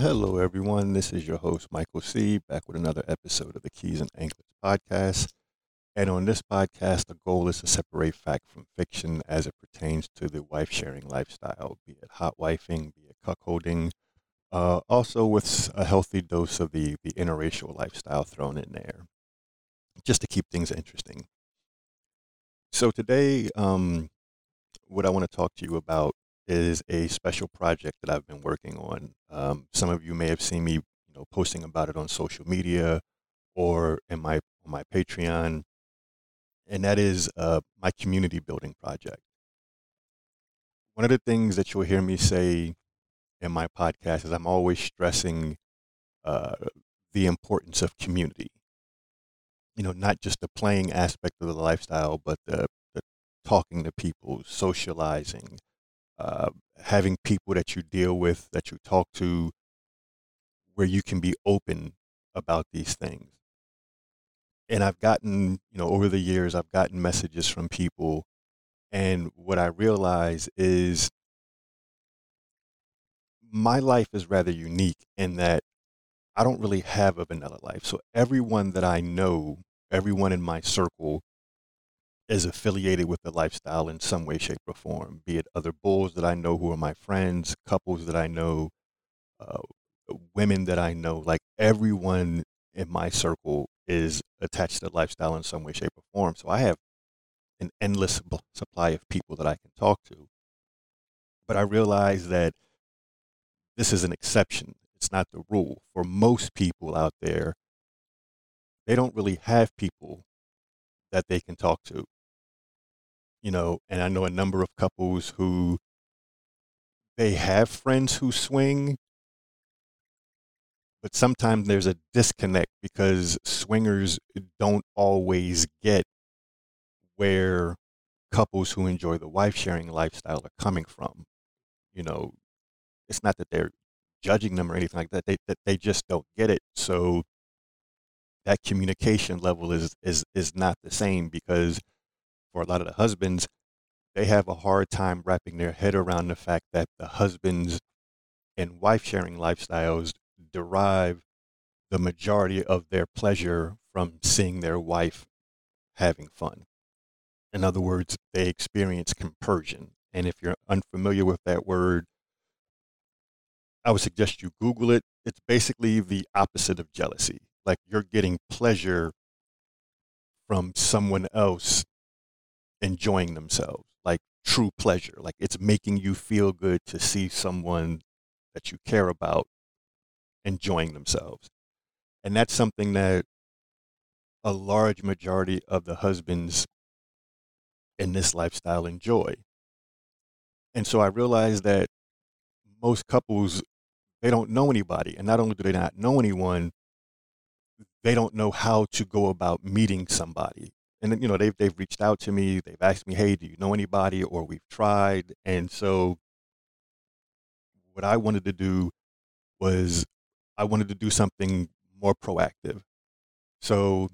Hello, everyone. This is your host, Michael C., back with another episode of the Keys and Anklets podcast. And on this podcast, the goal is to separate fact from fiction as it pertains to the wife sharing lifestyle, be it hot wifing, be it cuckolding, uh, also with a healthy dose of the, the interracial lifestyle thrown in there, just to keep things interesting. So, today, um, what I want to talk to you about is a special project that I've been working on. Um, some of you may have seen me, you know, posting about it on social media or in my on my Patreon, and that is uh, my community building project. One of the things that you'll hear me say in my podcast is I'm always stressing uh, the importance of community. You know, not just the playing aspect of the lifestyle, but the, the talking to people, socializing, uh, having people that you deal with, that you talk to, where you can be open about these things. And I've gotten, you know, over the years, I've gotten messages from people. And what I realize is my life is rather unique in that I don't really have a vanilla life. So everyone that I know, everyone in my circle is affiliated with the lifestyle in some way, shape, or form, be it other bulls that I know who are my friends, couples that I know, uh, women that I know. Like everyone in my circle is attached to the lifestyle in some way, shape, or form. So I have an endless supply of people that I can talk to. But I realize that this is an exception. It's not the rule. For most people out there, they don't really have people that they can talk to you know, and I know a number of couples who they have friends who swing, but sometimes there's a disconnect because swingers don't always get where couples who enjoy the wife sharing lifestyle are coming from. You know, it's not that they're judging them or anything like that. They that they just don't get it. So that communication level is is is not the same because for a lot of the husbands, they have a hard time wrapping their head around the fact that the husbands and wife sharing lifestyles derive the majority of their pleasure from seeing their wife having fun. In other words, they experience compersion. And if you're unfamiliar with that word, I would suggest you Google it. It's basically the opposite of jealousy. Like you're getting pleasure from someone else enjoying themselves, like true pleasure. Like it's making you feel good to see someone that you care about enjoying themselves. And that's something that a large majority of the husbands in this lifestyle enjoy. And so I realized that most couples, they don't know anybody. And not only do they not know anyone, they don't know how to go about meeting somebody and then you know they've they've reached out to me they've asked me hey do you know anybody? or we've tried. And so what i wanted to do was i wanted to do something more proactive. So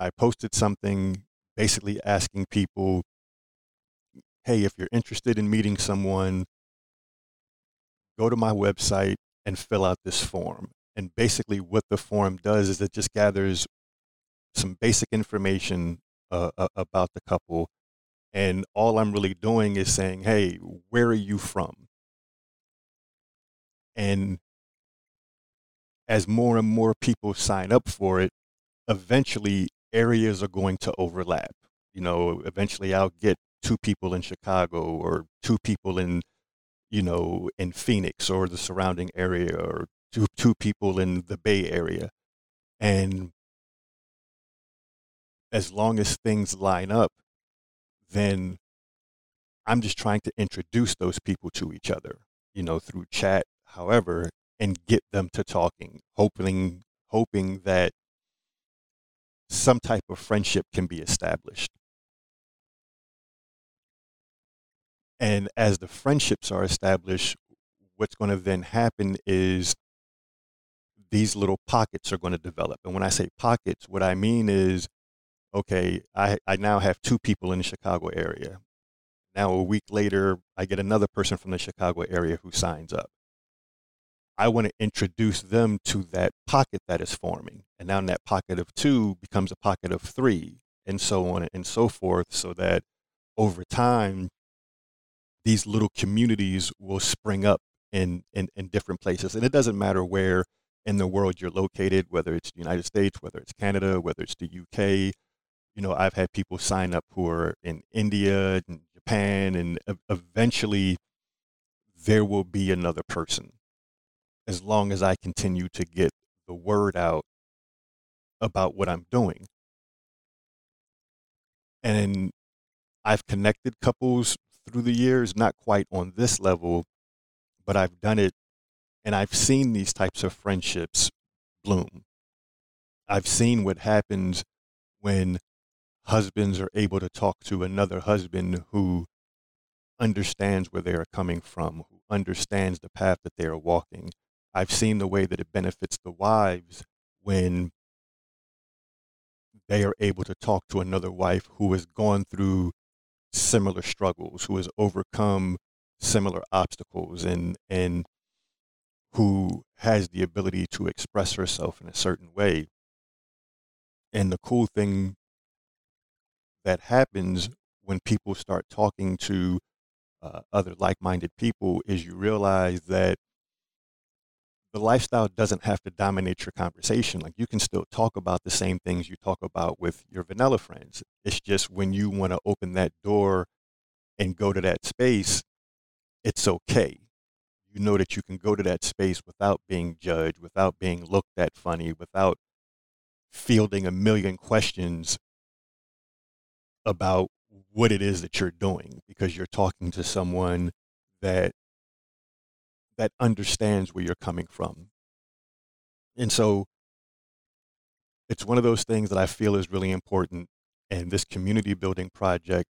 i posted something basically asking people hey if you're interested in meeting someone go to my website and fill out this form. And basically what the form does is it just gathers some basic information uh, about the couple. And all I'm really doing is saying, hey, where are you from? And as more and more people sign up for it, eventually areas are going to overlap. You know, eventually I'll get two people in Chicago or two people in, you know, in Phoenix or the surrounding area or two, two people in the Bay Area. And as long as things line up, then I'm just trying to introduce those people to each other, you know, through chat, however, and get them to talking, hoping hoping that some type of friendship can be established. And as the friendships are established, what's going to then happen is these little pockets are going to develop. And when I say pockets, what I mean is, okay, I, I now have two people in the Chicago area. Now, a week later, I get another person from the Chicago area who signs up. I want to introduce them to that pocket that is forming. And now that pocket of two becomes a pocket of three, and so on and so forth, so that over time, these little communities will spring up in, in, in different places. And it doesn't matter where in the world you're located, whether it's the United States, whether it's Canada, whether it's the UK. You know, I've had people sign up who are in India and Japan, and eventually there will be another person as long as I continue to get the word out about what I'm doing. And I've connected couples through the years, not quite on this level, but I've done it and I've seen these types of friendships bloom. I've seen what happens when husbands are able to talk to another husband who understands where they are coming from, who understands the path that they are walking. I've seen the way that it benefits the wives when they are able to talk to another wife who has gone through similar struggles, who has overcome similar obstacles and and who has the ability to express herself in a certain way. And the cool thing that happens when people start talking to uh, other like minded people is you realize that the lifestyle doesn't have to dominate your conversation. Like you can still talk about the same things you talk about with your vanilla friends. It's just when you want to open that door and go to that space, it's okay you know that you can go to that space without being judged, without being looked at funny, without fielding a million questions about what it is that you're doing because you're talking to someone that that understands where you're coming from. And so it's one of those things that I feel is really important and this community building project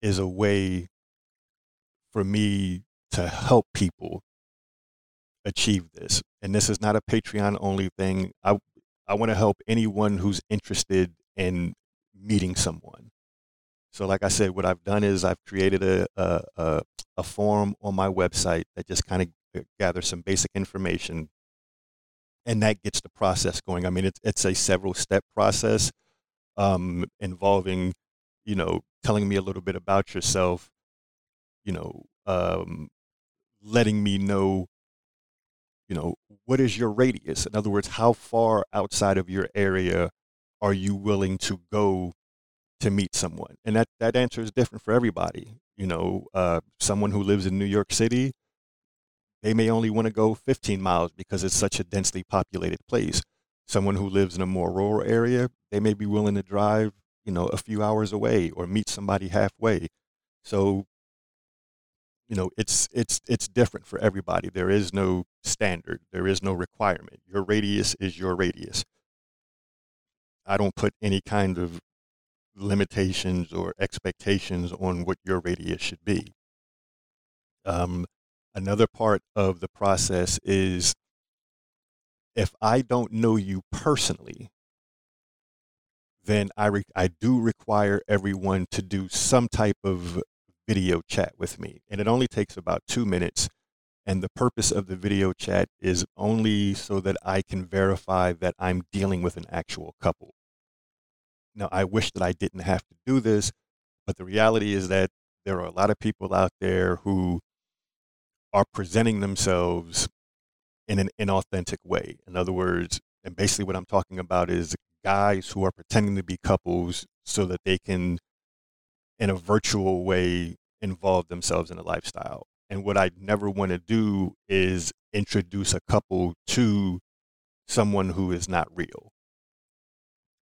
is a way for me to help people achieve this. And this is not a Patreon only thing. I I want to help anyone who's interested in meeting someone. So, like I said, what I've done is I've created a a, a, a form on my website that just kind of gathers some basic information, and that gets the process going. I mean, it's it's a several step process um, involving, you know, telling me a little bit about yourself, you know, um, letting me know, you know, what is your radius? In other words, how far outside of your area are you willing to go to meet someone? And that, that answer is different for everybody. You know, uh, someone who lives in New York City, they may only want to go 15 miles because it's such a densely populated place. Someone who lives in a more rural area, they may be willing to drive, you know, a few hours away or meet somebody halfway. So you know it's it's it's different for everybody there is no standard there is no requirement your radius is your radius i don't put any kind of limitations or expectations on what your radius should be um, another part of the process is if i don't know you personally then I, re- I do require everyone to do some type of video chat with me. And it only takes about two minutes. And the purpose of the video chat is only so that I can verify that I'm dealing with an actual couple. Now, I wish that I didn't have to do this, but the reality is that there are a lot of people out there who are presenting themselves in an inauthentic way. In other words, and basically what I'm talking about is guys who are pretending to be couples so that they can in a virtual way involve themselves in a lifestyle. And what I never want to do is introduce a couple to someone who is not real.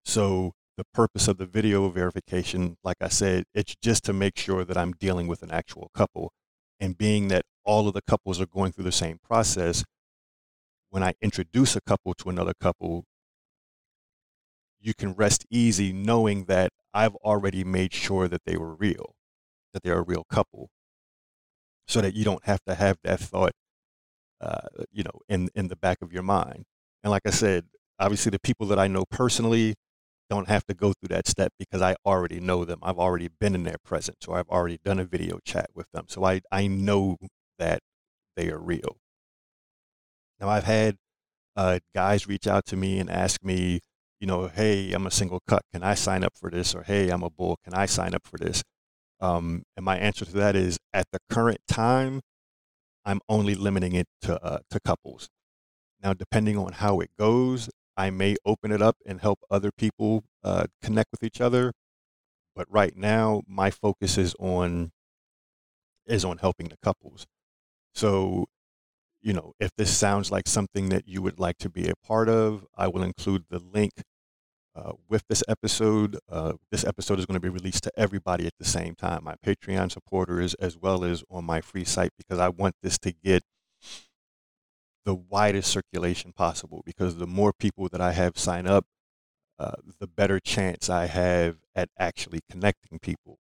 So the purpose of the video verification, like I said, it's just to make sure that I'm dealing with an actual couple. And being that all of the couples are going through the same process, when I introduce a couple to another couple, you can rest easy knowing that I've already made sure that they were real, that they're a real couple, so that you don't have to have that thought, uh, you know, in in the back of your mind. And like I said, obviously the people that I know personally don't have to go through that step because I already know them. I've already been in their presence, or I've already done a video chat with them, so I I know that they are real. Now I've had uh, guys reach out to me and ask me, you know, hey, I'm a single cuck. Can I sign up for this? Or hey, I'm a bull. Can I sign up for this? Um, and my answer to that is, at the current time, I'm only limiting it to uh, to couples. Now, depending on how it goes, I may open it up and help other people uh, connect with each other. But right now, my focus is on is on helping the couples. So you know, if this sounds like something that you would like to be a part of, I will include the link uh, with this episode. Uh, this episode is going to be released to everybody at the same time, my Patreon supporters as well as on my free site, because I want this to get the widest circulation possible. Because the more people that I have sign up, uh, the better chance I have at actually connecting people.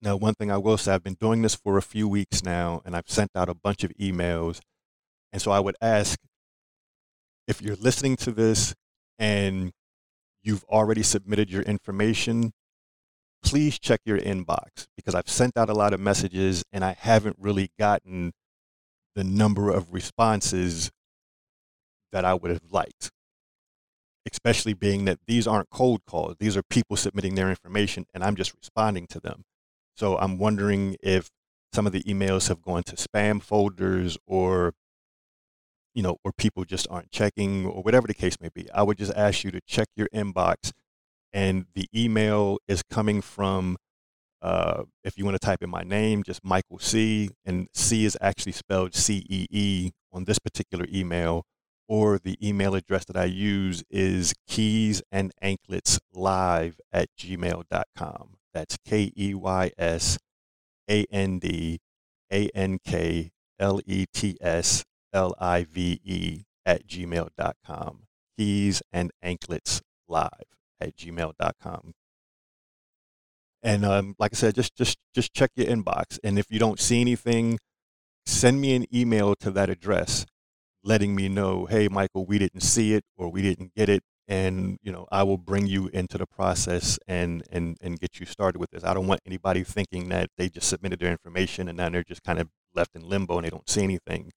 Now, one thing I will say, I've been doing this for a few weeks now, and I've sent out a bunch of emails. And so I would ask if you're listening to this and you've already submitted your information, please check your inbox because I've sent out a lot of messages and I haven't really gotten the number of responses that I would have liked. Especially being that these aren't cold calls, these are people submitting their information and I'm just responding to them. So I'm wondering if some of the emails have gone to spam folders or you know, or people just aren't checking or whatever the case may be. I would just ask you to check your inbox and the email is coming from uh, if you want to type in my name, just Michael C, and C is actually spelled C E E on this particular email, or the email address that I use is keys and anklets live at gmail.com. That's K E Y S A N D A N K L E T S L I V E at gmail.com. Keys and anklets live at gmail.com. And um, like I said, just just just check your inbox. And if you don't see anything, send me an email to that address letting me know, hey Michael, we didn't see it or we didn't get it and you know I will bring you into the process and and and get you started with this. I don't want anybody thinking that they just submitted their information and now they're just kind of left in limbo and they don't see anything.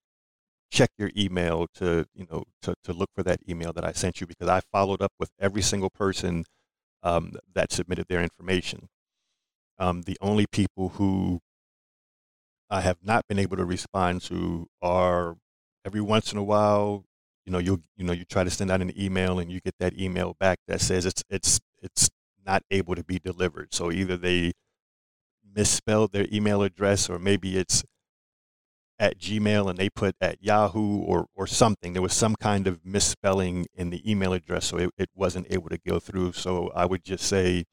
Check your email to you know to to look for that email that I sent you because I followed up with every single person um, that submitted their information. Um, the only people who I have not been able to respond to are every once in a while you know you you know you try to send out an email and you get that email back that says it's it's it's not able to be delivered. So either they misspelled their email address or maybe it's at gmail and they put at yahoo or or something. There was some kind of misspelling in the email address so it, it wasn't able to go through. So i would just say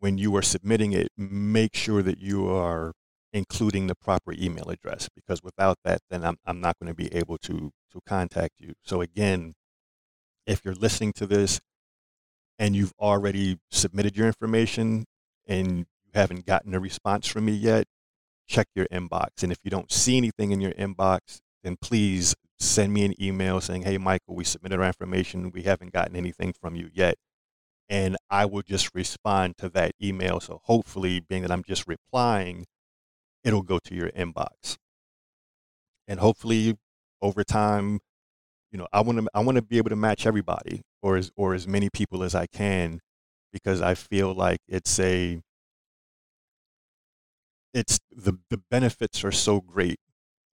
when you are submitting it make sure that you are including the proper email address because without that then i'm, I'm not going to be able to to contact you. So again if you're listening to this and you've already submitted your information and you haven't gotten a response from me yet check your inbox. And if you don't see anything in your inbox then please send me an email saying hey michael we submitted our information. We haven't gotten anything from you yet and i will just respond to that email so hopefully being that i'm just replying it'll go to your inbox. And hopefully over time, you know, I want to I want to be able to match everybody or as or as many people as I can because I feel like it's a it's the the benefits are so great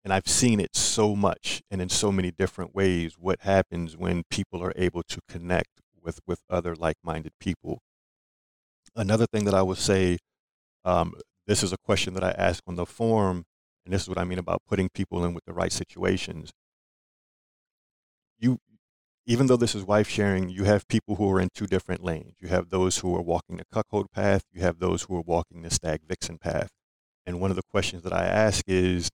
and I've seen it so much and in so many different ways what happens when people are able to connect with with other like-minded people. Another thing that I would say um, this is a question that I ask on the form, and this is what I mean about putting people in with the right situations. You, even though this is wife sharing, you have people who are in two different lanes. You have those who are walking the cuckold path. You have those who are walking the stag vixen path. And one of the questions that I ask is,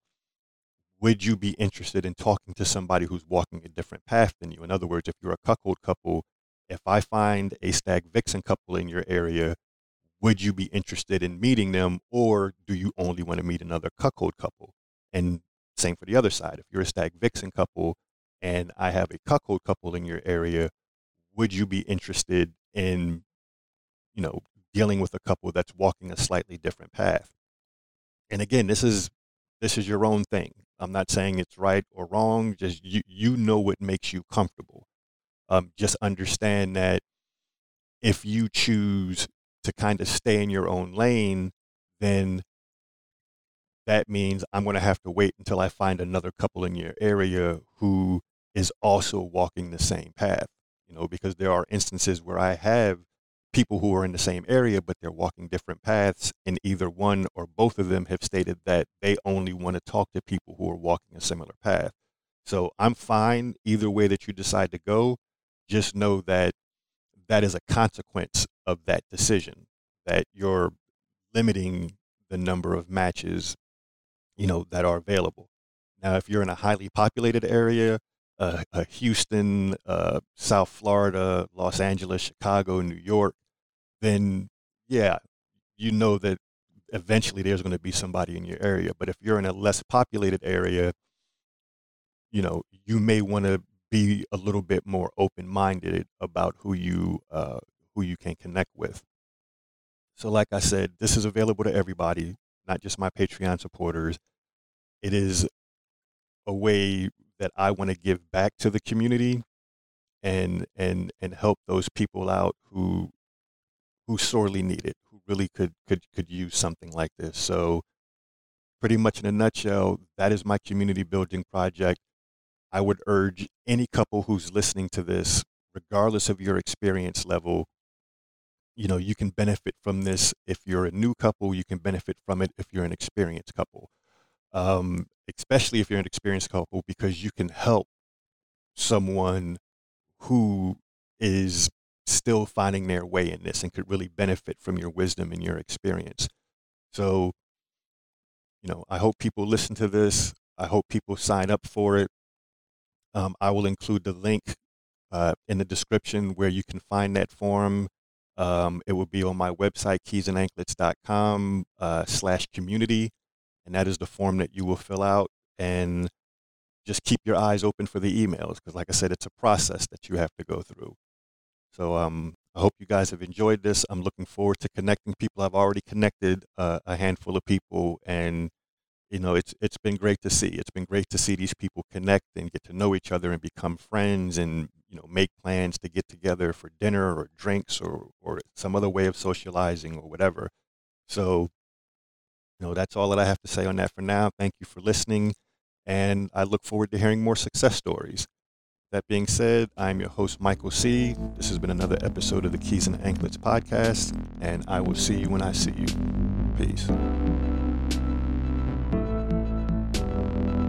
would you be interested in talking to somebody who's walking a different path than you? In other words, if you're a cuckold couple if I find a stag vixen couple in your area, would you be interested in meeting them or do you only want to meet another cuckold couple? And same for the other side. If you're a stag vixen couple and I have a cuckold couple in your area, would you be interested in, you know, dealing with a couple that's walking a slightly different path? And again, this is this is your own thing. I'm not saying it's right or wrong. Just you you know what makes you comfortable. Um, just understand that if you choose to kind of stay in your own lane, then that means I'm going to have to wait until I find another couple in your area who is also walking the same path. You know, because there are instances where I have people who are in the same area, but they're walking different paths, and either one or both of them have stated that they only want to talk to people who are walking a similar path. So I'm fine either way that you decide to go. Just know that that is a consequence of that decision, that you're limiting the number of matches, you know, that are available. Now, if you're in a highly populated area, uh, uh, Houston, uh, South Florida, Los Angeles, Chicago, New York, then yeah, you know that eventually there's going to be somebody in your area. But if you're in a less populated area, you know, you may want to be a little bit more open-minded about who you uh, who you can connect with. So, like I said, this is available to everybody, not just my Patreon supporters. It is a way that I want to give back to the community and and and help those people out who who sorely need it, who really could could could use something like this. So pretty much in a nutshell, that is my community building project. I would urge any couple who's listening to this, regardless of your experience level, you know, you can benefit from this. If you're a new couple, you can benefit from it if you're an experienced couple. Um, especially if you're an experienced couple, because you can help someone who is still finding their way in this and could really benefit from your wisdom and your experience. So, you know, I hope people listen to this. I hope people sign up for it. Um, I will include the link uh, in the description where you can find that form. Um, it will be on my website, keysandanklets.com uh, slash community. And that is the form that you will fill out. And just keep your eyes open for the emails because, like I said, it's a process that you have to go through. So um, I hope you guys have enjoyed this. I'm looking forward to connecting people. I've already connected uh, a handful of people, and you know, it's it's been great to see. It's been great to see these people connect and get to know each other and become friends, and you know, make plans to get together for dinner or drinks or or some other way of socializing or whatever. So, you know, that's all that I have to say on that for now. Thank you for listening, and I look forward to hearing more success stories. That being said, I'm your host, Michael C. This has been another episode of the Keys and Anklets podcast, and I will see you when I see you. Peace thank you